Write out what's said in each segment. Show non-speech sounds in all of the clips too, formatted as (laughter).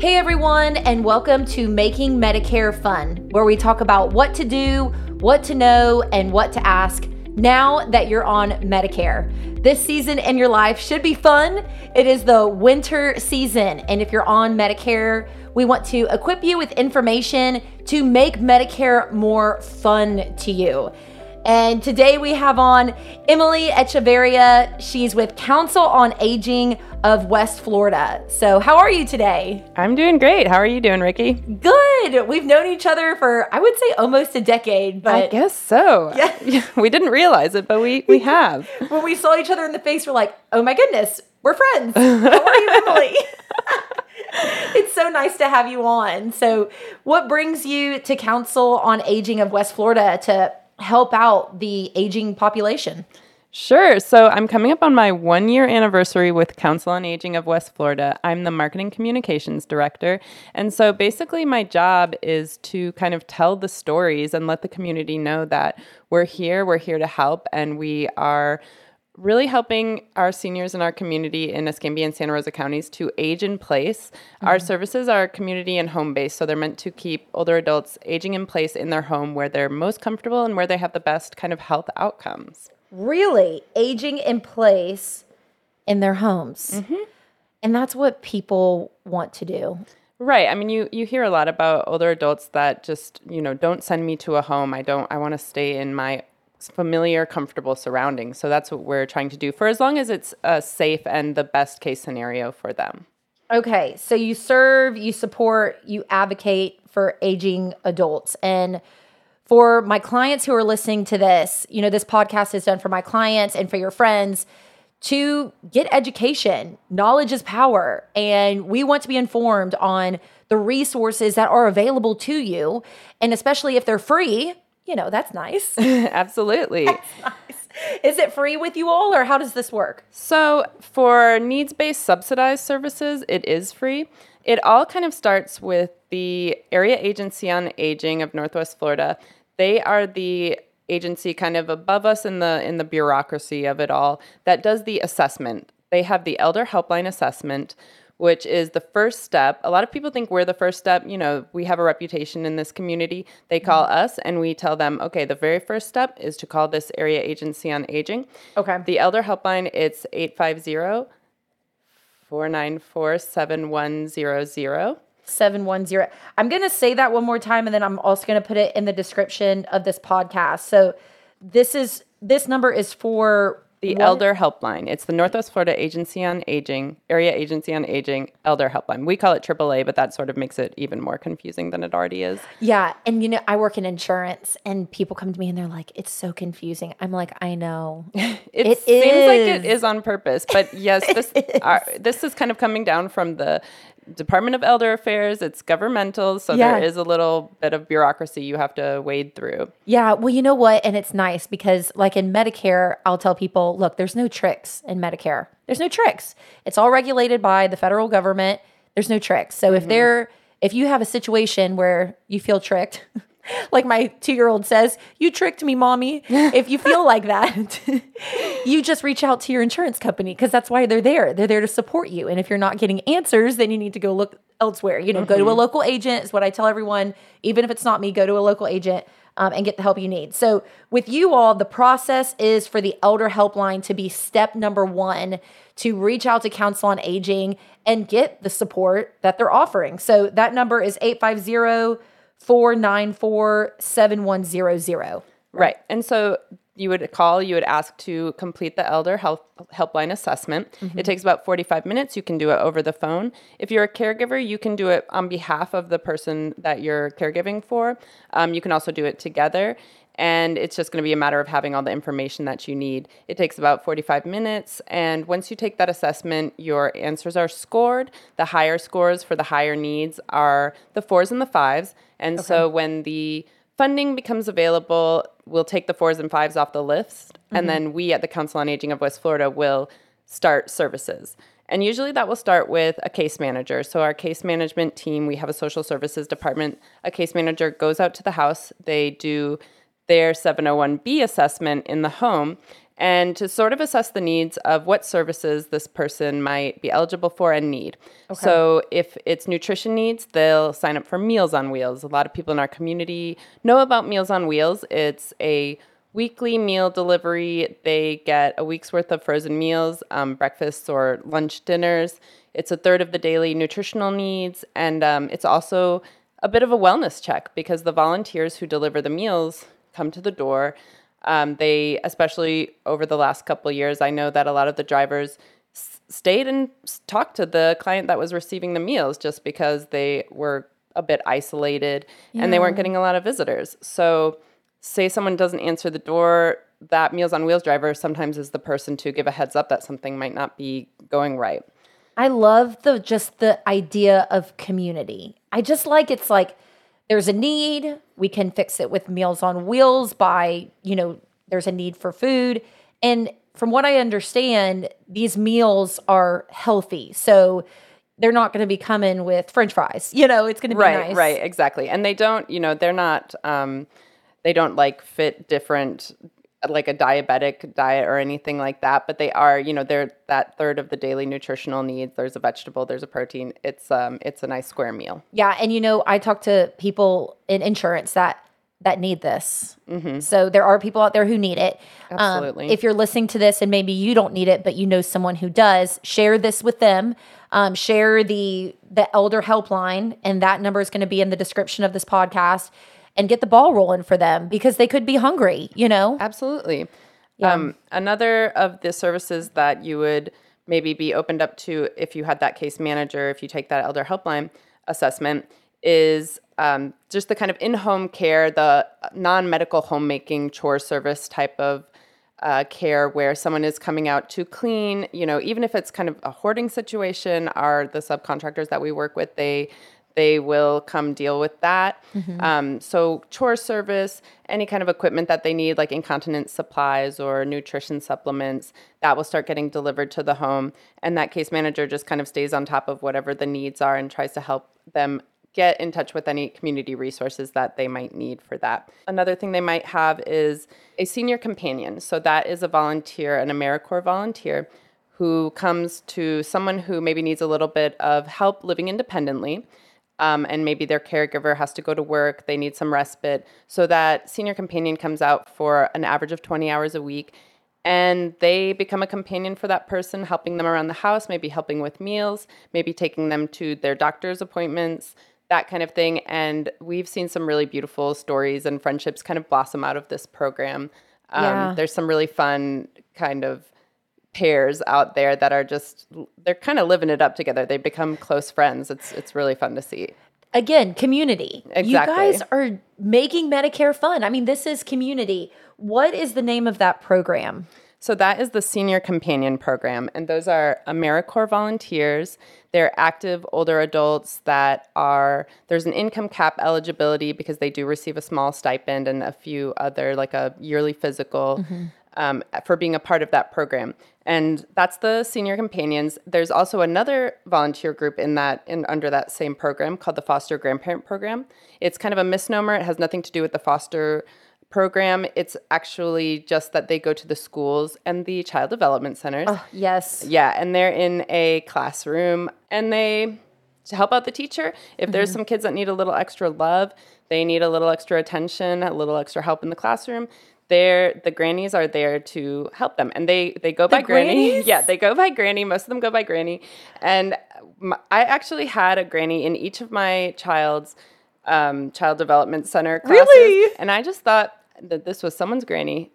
Hey everyone, and welcome to Making Medicare Fun, where we talk about what to do, what to know, and what to ask now that you're on Medicare. This season in your life should be fun. It is the winter season, and if you're on Medicare, we want to equip you with information to make Medicare more fun to you. And today we have on Emily Echevarria. She's with Council on Aging of West Florida. So, how are you today? I'm doing great. How are you doing, Ricki? Good. We've known each other for, I would say, almost a decade. But I guess so. Yeah. (laughs) we didn't realize it, but we, we (laughs) have. when we saw each other in the face, we're like, oh my goodness, we're friends. How are you, Emily? (laughs) it's so nice to have you on. So, what brings you to Council on Aging of West Florida to help out the aging population? Sure. So I'm coming up on my one year anniversary with Council on Aging of West Florida. I'm the marketing communications director. And so basically, my job is to kind of tell the stories and let the community know that we're here, we're here to help, and we are really helping our seniors in our community in Escambia and Santa Rosa counties to age in place. Mm-hmm. Our services are community and home based, so they're meant to keep older adults aging in place in their home where they're most comfortable and where they have the best kind of health outcomes. Really? Aging in place in their homes. Mm-hmm. And that's what people want to do. Right. I mean, you you hear a lot about older adults that just you know don't send me to a home. I don't. I want to stay in my familiar, comfortable surroundings. So that's what we're trying to do for as long as it's a safe and the best case scenario for them. Okay, so you serve, you support, you advocate for aging adults. And for my clients who are listening to this, you know, this podcast is done for my clients and for your friends to get education. Knowledge is power. And we want to be informed on the resources that are available to you. And especially if they're free, you know, that's nice. (laughs) Absolutely. That's nice. Is it free with you all, or how does this work? So, for needs based subsidized services, it is free. It all kind of starts with the Area Agency on Aging of Northwest Florida. They are the agency kind of above us in the in the bureaucracy of it all that does the assessment. They have the elder helpline assessment which is the first step. A lot of people think we're the first step. You know, we have a reputation in this community. They call mm-hmm. us and we tell them, okay, the very first step is to call this area agency on aging. Okay. The elder helpline, it's 850 494 7100. 710. I'm going to say that one more time and then I'm also going to put it in the description of this podcast. So this is this number is for the what? Elder Helpline. It's the Northwest Florida Agency on Aging, Area Agency on Aging Elder Helpline. We call it AAA, but that sort of makes it even more confusing than it already is. Yeah. And, you know, I work in insurance and people come to me and they're like, it's so confusing. I'm like, I know. (laughs) it, it seems is. like it is on purpose. But yes, this, (laughs) are, this is kind of coming down from the Department of Elder Affairs. It's governmental, so yeah. there is a little bit of bureaucracy you have to wade through. Yeah, well, you know what? And it's nice because, like in Medicare, I'll tell people, look, there's no tricks in Medicare. There's no tricks. It's all regulated by the federal government. There's no tricks. So mm-hmm. if there, if you have a situation where you feel tricked, (laughs) like my two year old says, You tricked me, mommy. (laughs) if you feel like that, (laughs) you just reach out to your insurance company because that's why they're there. They're there to support you. And if you're not getting answers, then you need to go look elsewhere. You know, mm-hmm. go to a mm-hmm. local agent, is what I tell everyone. Even if it's not me, go to a local agent. Um, and get the help you need. So, with you all, the process is for the elder helpline to be step number one to reach out to Council on Aging and get the support that they're offering. So, that number is 850 494 7100. Right. And so you would call, you would ask to complete the elder health helpline assessment. Mm-hmm. It takes about 45 minutes. You can do it over the phone. If you're a caregiver, you can do it on behalf of the person that you're caregiving for. Um, you can also do it together. And it's just going to be a matter of having all the information that you need. It takes about 45 minutes. And once you take that assessment, your answers are scored. The higher scores for the higher needs are the fours and the fives. And okay. so when the funding becomes available, we'll take the fours and fives off the list. Mm-hmm. And then we at the Council on Aging of West Florida will start services. And usually that will start with a case manager. So, our case management team, we have a social services department. A case manager goes out to the house, they do their 701B assessment in the home, and to sort of assess the needs of what services this person might be eligible for and need. So, if it's nutrition needs, they'll sign up for Meals on Wheels. A lot of people in our community know about Meals on Wheels. It's a weekly meal delivery. They get a week's worth of frozen meals, um, breakfasts or lunch dinners. It's a third of the daily nutritional needs, and um, it's also a bit of a wellness check because the volunteers who deliver the meals come to the door. Um, they, especially over the last couple of years, I know that a lot of the drivers s- stayed and talked to the client that was receiving the meals just because they were a bit isolated and they weren't getting a lot of visitors. So, say someone doesn't answer the door, that Meals on Wheels driver sometimes is the person to give a heads up that something might not be going right. I love the just the idea of community. I just like it's like there's a need, we can fix it with Meals on Wheels by, you know, there's a need for food. And from what I understand, these meals are healthy. So they're not going to be coming with french fries. You know, it's going to be right nice. right exactly and they don't you know they're not um they don't like fit different like a diabetic diet or anything like that but they are you know they're that third of the daily nutritional needs there's a vegetable there's a protein it's um it's a nice square meal Yeah, and you know, I talk to people in insurance that that need this. So there are people out there who need it. Um, Absolutely. if you're listening to this and maybe you don't need it, but you know someone who does, share this with them. Um, share the the elder helpline, and that number is going to be in the description of this podcast. And get the ball rolling for them because they could be hungry. You know, Absolutely. Um, another of the services that you would maybe be opened up to if you had that case manager, if you take that elder helpline assessment, is um, just the kind of in home care, the non medical homemaking chore service type of uh, care where someone is coming out to clean, you know, even if it's kind of a hoarding situation, are the subcontractors that we work with, they they will come deal with that. Um, so chore service, any kind of equipment that they need, like incontinence supplies or nutrition supplements, that will start getting delivered to the home. And that case manager just kind of stays on top of whatever the needs are and tries to help them get in touch with any community resources that they might need for that. Another thing they might have is a senior companion. So that is a volunteer, an AmeriCorps volunteer who comes to someone who maybe needs a little bit of help living independently. Um, and maybe their caregiver has to go to work, they need some respite. So that senior companion comes out for an average of 20 hours a week and they become a companion for that person, helping them around the house, maybe helping with meals, maybe taking them to their doctor's appointments, that kind of thing. And we've seen some really beautiful stories and friendships kind of blossom out of this program. Um, Yeah. There's some really fun kind of pairs out there that are just they're kind of living it up together. They become close friends. It's it's really fun to see. again, community. You guys are making Medicare fun. I mean, this is community. What is the name of that program? So that is the Senior Companion Program, and those are AmeriCorps volunteers. They're active older adults that are there's an income cap eligibility because they do receive a small stipend and a few other like a yearly physical um, for being a part of that program. And that's the Senior Companions. There's also another volunteer group in that in under that same program called the Foster Grandparent Program. It's kind of a misnomer. It has nothing to do with the foster program. It's actually just that they go to the schools and the child development centers. oh, Yes. Yeah, and they're in a classroom and they to help out the teacher. If there's mm-hmm. some kids that need a little extra love, they need a little extra attention, a little extra help in the classroom. They're, the grannies are there to help them, and they they go by granny. (laughs) Yeah, they go by granny. Most of them go by granny, and my, I actually had a granny in each of my child's um, child development center classes, Really? and I just thought that this was someone's granny.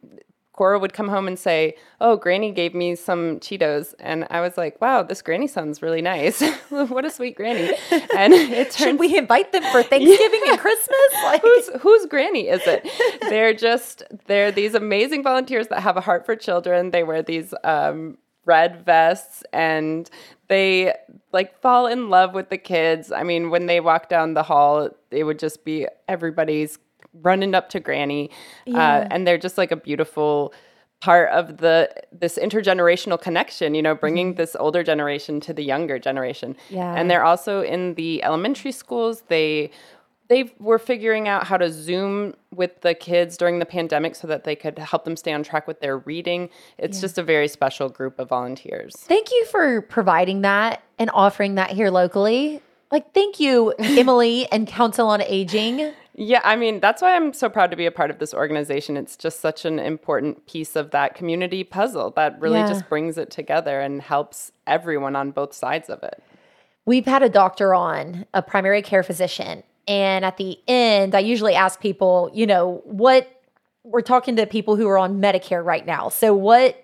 Cora would come home and say, "Oh, Granny gave me some Cheetos," and I was like, "Wow, this Granny sounds really nice. (laughs) what a sweet Granny!" (laughs) And it Should we invite them for (laughs) Thanksgiving and Christmas? Like, whose whose granny is it? They're just they're these amazing volunteers that have a heart for children. They wear these um, red vests and they like fall in love with the kids. I mean, when they walk down the hall, it would just be everybody's running up to Granny, uh, and they're just like a beautiful part of the this intergenerational connection you know bringing this older generation to the younger generation Yeah. and they're also in the elementary schools they they were figuring out how to Zoom with the kids during the pandemic so that they could help them stay on track with their reading. It's just a very special group of volunteers. Thank you for providing that and offering that here locally. Like, thank you, (laughs) Emily and Council on Aging. Yeah, I mean, that's why I'm so proud to be a part of this organization. It's just such an important piece of that community puzzle that really Yeah. just brings it together and helps everyone on both sides of it. We've had a doctor on, a primary care physician. And at the end, I usually ask people, you know, what we're talking to people who are on Medicare right now. So, what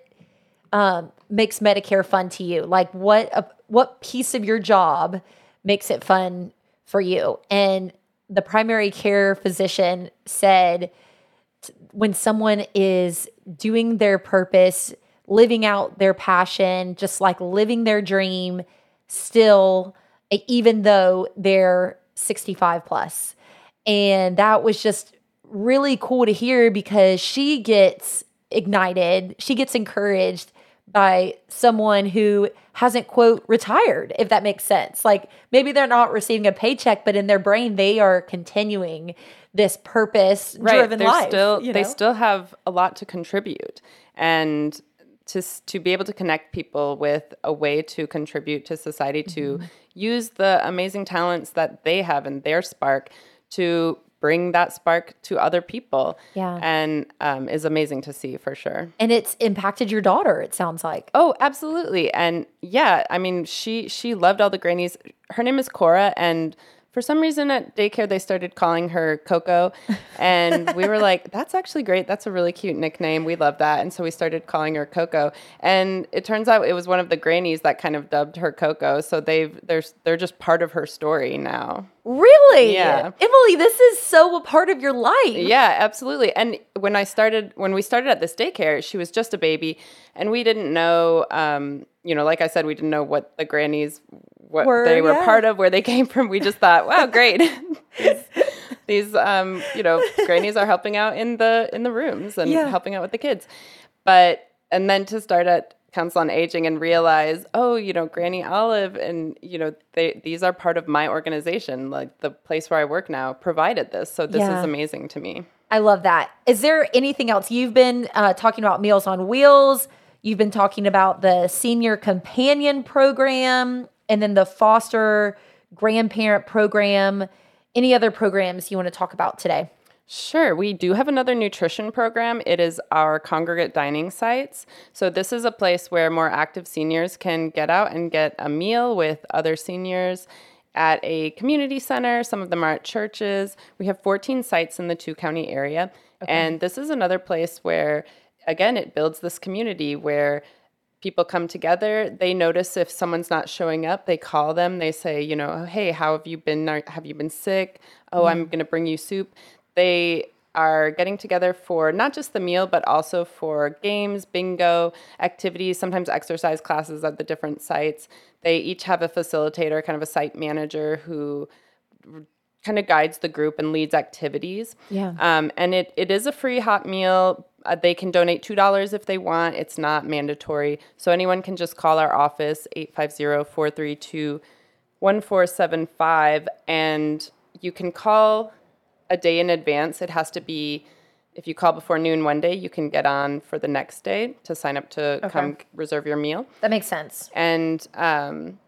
um, makes Medicare fun to you? Like, what uh, what piece of your job makes it fun for you? And the primary care physician said, when someone is doing their purpose, living out their passion, just like living their dream, still, even though they're 65 plus. And that was just really cool to hear because she gets ignited, she gets encouraged by someone who hasn't quote retired if that makes sense. Like maybe they're not receiving a paycheck but in their brain they are continuing this purpose driven they're life still you they still have a lot to contribute. And to to be able to connect people with a way to contribute to society to Mm-hmm. use the amazing talents that they have and their spark to bring that spark to other people Yeah. and um, is amazing to see for sure and it's impacted your daughter it sounds like Oh, absolutely. And yeah, I mean, she she loved all the grannies. Her name is Cora and for some reason at daycare they started calling her Coco (laughs) and we were like that's actually great. That's a really cute nickname. We love that. And so we started calling her Coco. And it turns out it was one of the grannies that kind of dubbed her Coco. So they've they're they're just part of her story now. Really Yeah. emily this is so a part of your life Yeah, absolutely. And when I started, when we started at this daycare, she was just a baby, and we didn't know, um, you know, like I said, we didn't know what the grannies, what Were, they were yeah. part of, where they (laughs) came from. We just thought, wow, great. these, (laughs) (laughs) these, um, you know, grannies are helping out in the in the rooms and Yeah. helping out with the kids. But and then to start at Council on Aging and realize, oh, you know, Granny Olive and you know, they these are part of my organization. Like the place where I work now provided this, so this Yeah. is amazing to me. I love that. Is there anything else? You've been uh, talking about Meals on Wheels. You've been talking about the Senior Companion Program and then the Foster Grandparent Program. Any other programs you want to talk about today? Sure. We do have another nutrition program. It is our congregate dining sites. So, this is a place where more active seniors can get out and get a meal with other seniors at a community center. Some of them are at churches. We have 14 sites in the two county area. And this is another place where, again, it builds this community where people come together they notice if someone's not showing up they call them they say you know hey how have you been have you been sick oh i'm mm-hmm. going to bring you soup they are getting together for not just the meal but also for games bingo activities sometimes exercise classes at the different sites they each have a facilitator kind of a site manager who kind of guides the group and leads activities. Yeah. Um, and it, it is a free hot meal. Uh, they can donate $2 if they want. It's not mandatory. So anyone can just call our office, 850 432 1475, and you can call a day in advance. It has to be, if you call before noon one day, you can get on for the next day to sign up to come reserve your meal That makes sense. and um,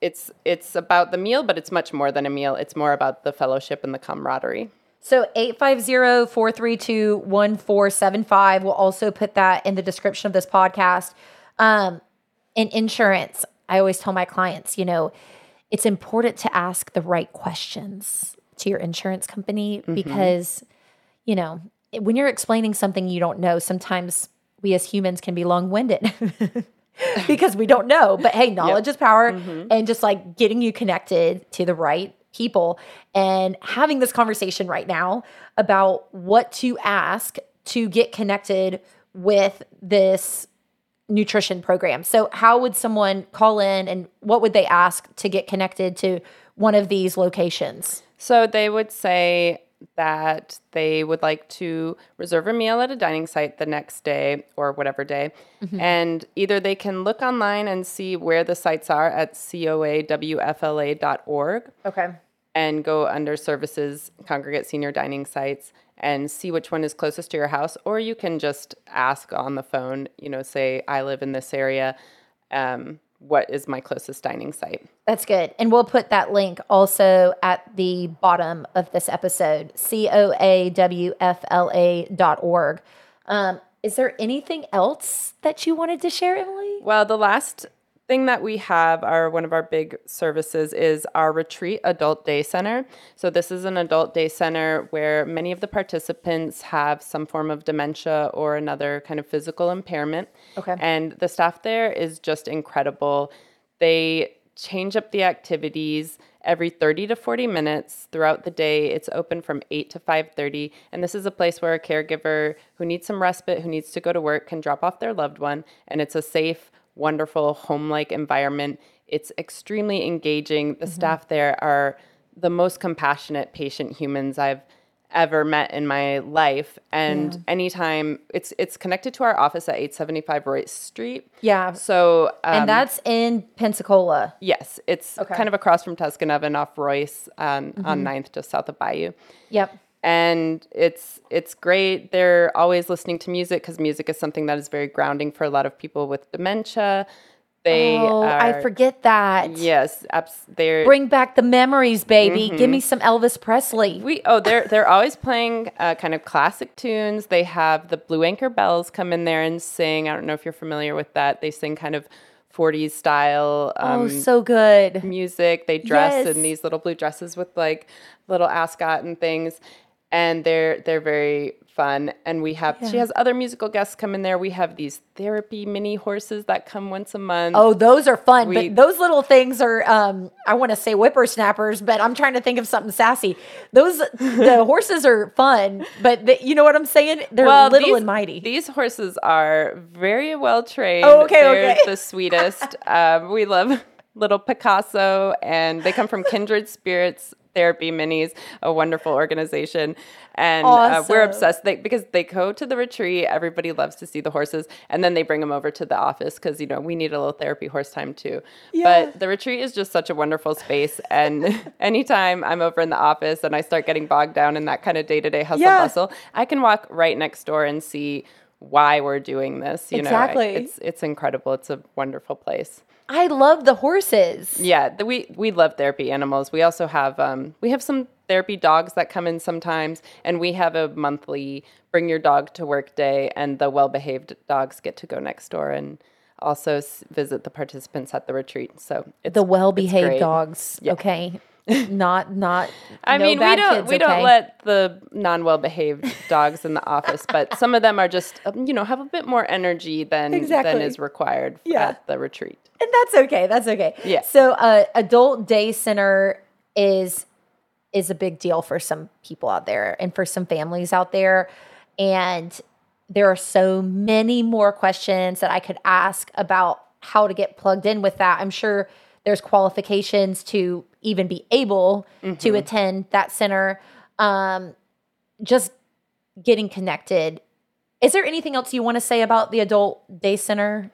it's it's about the meal, but it's much more than a meal. It's more about the fellowship and the camaraderie. So 850-432-1475. We'll also put that in the description of this podcast. Um, in insurance, I always tell my clients, you know, it's important to ask the right questions to your insurance company mm-hmm. because, you know, when you're explaining something you don't know, sometimes we as humans can be long-winded. (laughs) because we don't know. But hey, knowledge is power. Mm-hmm. And just like getting you connected to the right people and having this conversation right now about what to ask to get connected with this nutrition program. So, how would someone call in and what would they ask to get connected to one of these locations? So they would say that they would like to reserve a meal at a dining site the next day or whatever day. And either they can look online and see where the sites are at coawfla.org. Okay. and go under services, congregate senior dining sites, and see which one is closest to your house. Or you can just ask on the phone, you know, say, I live in this area. Um, what is my closest dining site? That's good. And we'll put that link also at the bottom of this episode, C O A W F L A dot org. Um, is there anything else that you wanted to share, Emily? Well, the last thing that we have our one of our big services is our retreat adult day center. So this is an adult day center where many of the participants have some form of dementia or another kind of physical impairment. Okay. and the staff there is just incredible. They change up the activities every 30 to 40 minutes throughout the day. It's open from 8 to 5.30 and this is a place where a caregiver who needs some respite who needs to go to work can drop off their loved one. And it's a safe wonderful home like environment. It's extremely engaging. The staff there are the most compassionate patient humans I've ever met in my life. And anytime it's it's connected to our office at 875 Royce Street. Yeah. So um, and that's in Pensacola. yes, it's Okay. kind of across from Tuscanova and off Royce um, on 9th, just south of Bayou Yep. And it's it's great. They're always listening to music because music is something that is very grounding for a lot of people with dementia. They Oh, I forget that. Yes, abs- they're Bring back the memories, baby. Give Mm-hmm. me some Elvis Presley. we oh they're they're always playing uh, kind of classic tunes. They have the Blue Anchor Bells come in there and sing. I don't know if you're familiar with that. They sing kind of 40s style. Um, oh, so good. music. They dress Yes. in these little blue dresses with like little ascot and things, and they're they're very fun. And we have she has other musical guests come in there. We have these therapy mini horses that come once a month. Oh, those are fun. We- but those little things are um I want to say whippersnappers, but I'm trying to think of something sassy. Those the (laughs) horses are fun, but the, you know what I'm saying? They're little these, and mighty. These horses are very well trained. Oh, okay, They're okay. the sweetest. (laughs) um, we love little Picasso, and they come from (laughs) Kindred Spirits Therapy Minis, a wonderful organization. And uh, we're obsessed they, because they go to the retreat. Everybody loves to see the horses, and then they bring them over to the office because you know we need a little therapy horse time too. Yeah. But the retreat is just such a wonderful space, and (laughs) anytime I'm over in the office and I start getting bogged down in that kind of day to day hustle Yeah. bustle, I can walk right next door and see why we're doing this. You know, I- Exactly. it's it's incredible. It's a wonderful place. I love the horses. Yeah, the, we we love therapy animals. We also have um we have some therapy dogs that come in sometimes, and we have a monthly bring your dog to work day, and the well behaved dogs get to go next door and also s- visit the participants at the retreat. So it's The well behaved dogs. Okay. Not not I no mean, we don't kids, we okay? don't let the non well behaved dogs in the office, but some of them are just um, you know have a bit more energy than Exactly. than is required Yeah. at the retreat. And that's okay. That's okay. Yeah. So, uh, adult day center is is a big deal for some people out there and for some families out there. And there are so many more questions that I could ask about how to get plugged in with that. I'm sure there's qualifications to even be able to attend that center. Um, just getting connected. Is there anything else you want to say about the adult day center?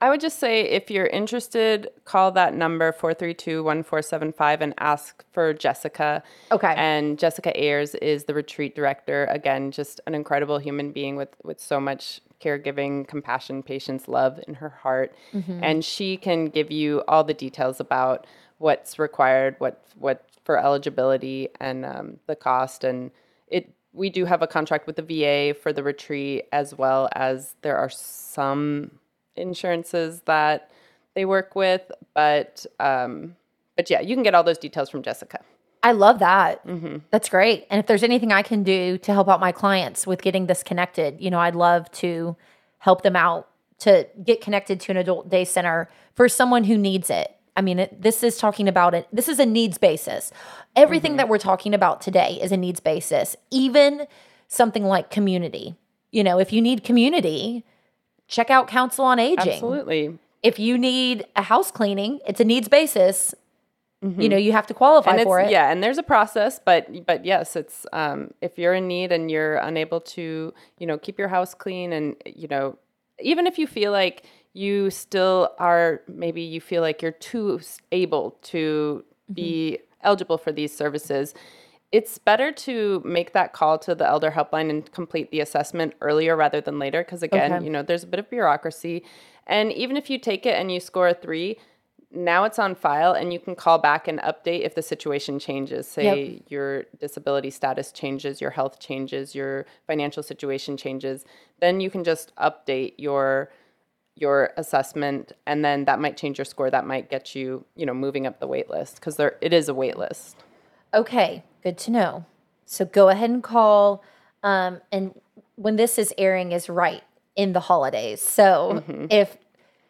I would just say if you're interested, call that number 432 1475 and ask for Jessica. Okay. And Jessica Ayers is the retreat director. Again, just an incredible human being with, with so much caregiving, compassion, patience, love in her heart. And she can give you all the details about what's required, what, what for eligibility and um, the cost. And it, we do have a contract with the VA for the retreat, as well as there are some insurances that they work with, but um, but yeah, you can get all those details from Jessica. I love that. Mm-hmm. That's great. And if there's anything I can do to help out my clients with getting this connected, you know, I'd love to help them out to get connected to an adult day center for someone who needs it. I mean, it, this is talking about it. This is a needs basis. Everything Mm-hmm. that we're talking about today is a needs basis. Even something like community. You know, if you need community, check out Council on Aging Absolutely. if you need a house cleaning, it's a needs basis. You know, you have to qualify Mm-hmm. And for it. yeah, and there's a process, but but yes, it's um, if you're in need and you're unable to, you know, keep your house clean, and you know, even if you feel like you still are, maybe you feel like you're too able to Mm-hmm. be eligible for these services, it's better to make that call to the elder helpline and complete the assessment earlier rather than later because again Okay. you know there's a bit of bureaucracy and even if you take it and you score a three now it's on file and you can call back and update if the situation changes say Yep. your disability status changes your health changes your financial situation changes then you can just update your your assessment and then that might change your score that might get you you know moving up the wait list because there it is a wait list Okay, good to know. So go ahead and call. Um, and when this is airing, is right in the holidays. So if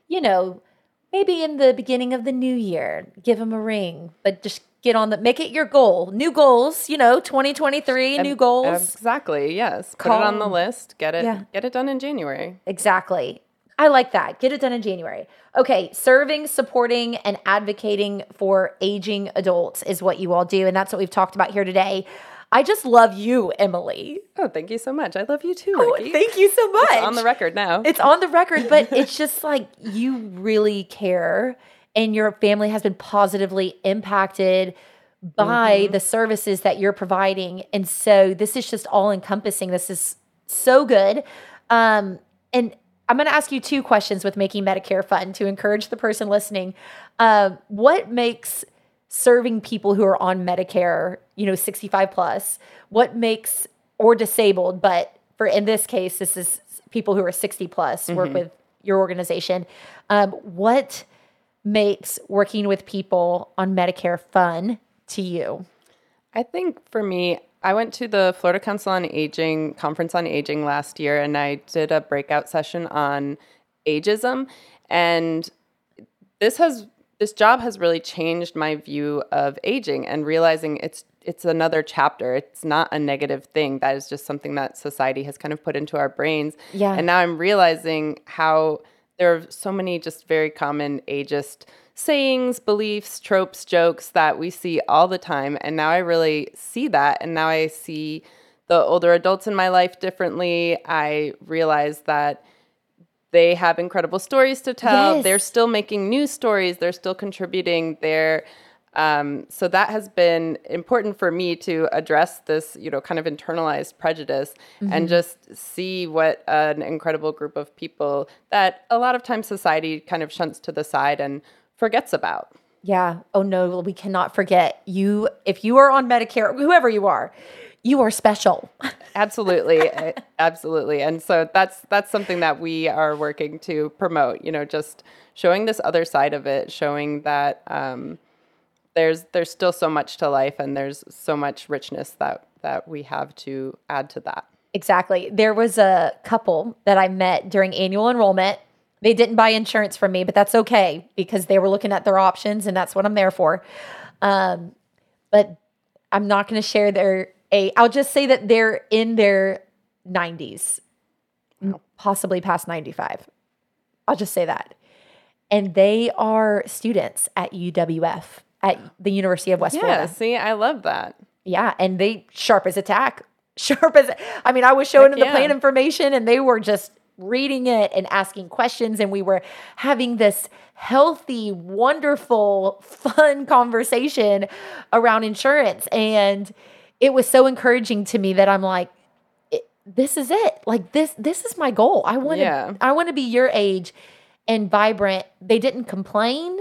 you know, maybe in the beginning of the new year, give them a ring, but just get on the make it your goal. New goals, you know, 2023, new goals. Exactly. Yes. Put it on the Call- list. Get it. Yeah. Get it done in January. Exactly. I like that. Get it done in January. Okay, serving, supporting, and advocating for aging adults is what you all do. And that's what we've talked about here today. I just love you, Emily. Oh, thank you so much. I love you too, Oh, thank you so much. It's on the record now. It's on the record, but it's just like you really care and your family has been positively impacted by the services that you're providing. And so this is just all encompassing. This is so good. Um, and I'm going to ask you two questions with making Medicare fun to encourage the person listening. Uh, what makes serving people who are on Medicare, you know, 65 plus, what makes or disabled, but for in this case, this is people who are 60 plus work with your organization. Um, what makes working with people on Medicare fun to you? I think for me, I went to the Florida Council on Aging conference on aging last year and I did a breakout session on ageism and this has this job has really changed my view of aging and realizing it's it's another chapter. It's not a negative thing. That is just something that society has kind of put into our brains. Yeah. And now I'm realizing how there are so many just very common ageist sayings, beliefs, tropes, jokes that we see all the time. And now I really see that. And now I see the older adults in my life differently. I realize that they have incredible stories to tell. Yes. They're still making new stories. They're still contributing. They're um, so that has been important for me to address this, you know, kind of internalized prejudice and just see what an incredible group of people that a lot of times society kind of shunts to the side and forgets about. Yeah. Oh no, we cannot forget you. If you are on Medicare, whoever you are, you are special. (laughs) Absolutely, absolutely, and so that's that's something that we are working to promote. You know, just showing this other side of it, showing that um, there's there's still so much to life, and there's so much richness that that we have to add to that. Exactly. There was a couple that I met during annual enrollment. They didn't buy insurance from me, but that's okay because they were looking at their options and that's what I'm there for. Um, but I'm not going to share their a I'll just say that they're in their 90s, m- possibly past 95. I'll just say that. And they are students at UWF at the University of West Yeah, Florida. see, I love that. Yeah, and they sharp as attack. (laughs) Sharp as I mean, I was showing Heck them the yeah. plan information and they were just reading it and asking questions and we were having this healthy, wonderful, (laughs) fun conversation around insurance and it was so encouraging to me that I'm like this is it. Like this this is my goal. I want to Yeah. I want to be your age and vibrant. They didn't complain.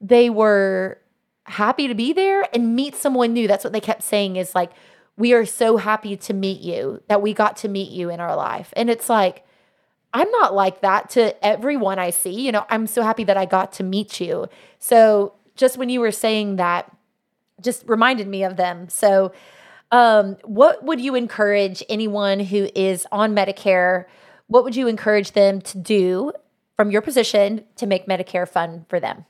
They were happy to be there and meet someone new. That's what they kept saying is like, we are so happy to meet you, that we got to meet you in our life. And it's like, I'm not like that to everyone I see. You know, I'm so happy that I got to meet you. So just when you were saying that, just reminded me of them. So, um, what would you encourage anyone who is on Medicare? What would you encourage them to do from your position to make Medicare fun for them?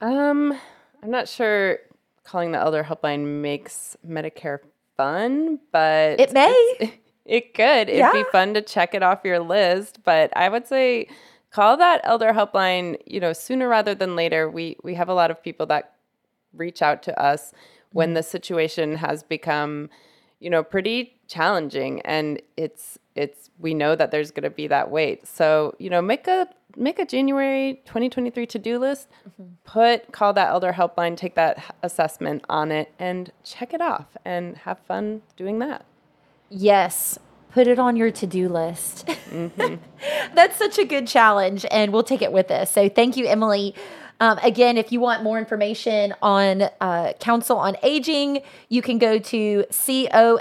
Um, I'm not sure calling the elder helpline makes Medicare fun, but It may. (laughs) It could. It'd Yeah. be fun to check it off your list, but I would say call that elder helpline, you know, sooner rather than later. We we have a lot of people that reach out to us when the situation has become, you know, pretty challenging and it's it's we know that there's going to be that wait so you know make a make a january 2023 to-do list mm-hmm. put call that elder helpline take that assessment on it and check it off and have fun doing that Yes, put it on your to do list. Mm-hmm. (laughs) That's such a good challenge, and we'll take it with us. So, thank you, Emily. Um, again, if you want more information on uh, Council on Aging, you can go to coawfla.org.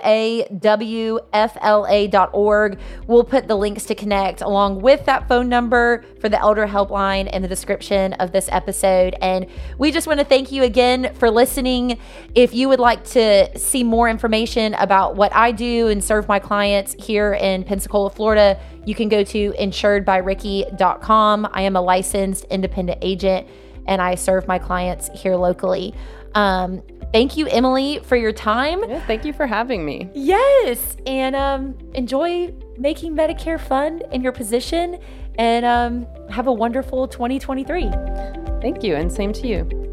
We'll put the links to connect along with that phone number for the Elder Helpline in the description of this episode. And we just want to thank you again for listening. If you would like to see more information about what I do and serve my clients here in Pensacola, Florida, you can go to insuredbyricky.com. I am a licensed independent agent and I serve my clients here locally. Um, thank you, Emily, for your time. yeah thank you for having me Yes, and um, enjoy making Medicare fun in your position, and um, have a wonderful 2023. thank you and same to you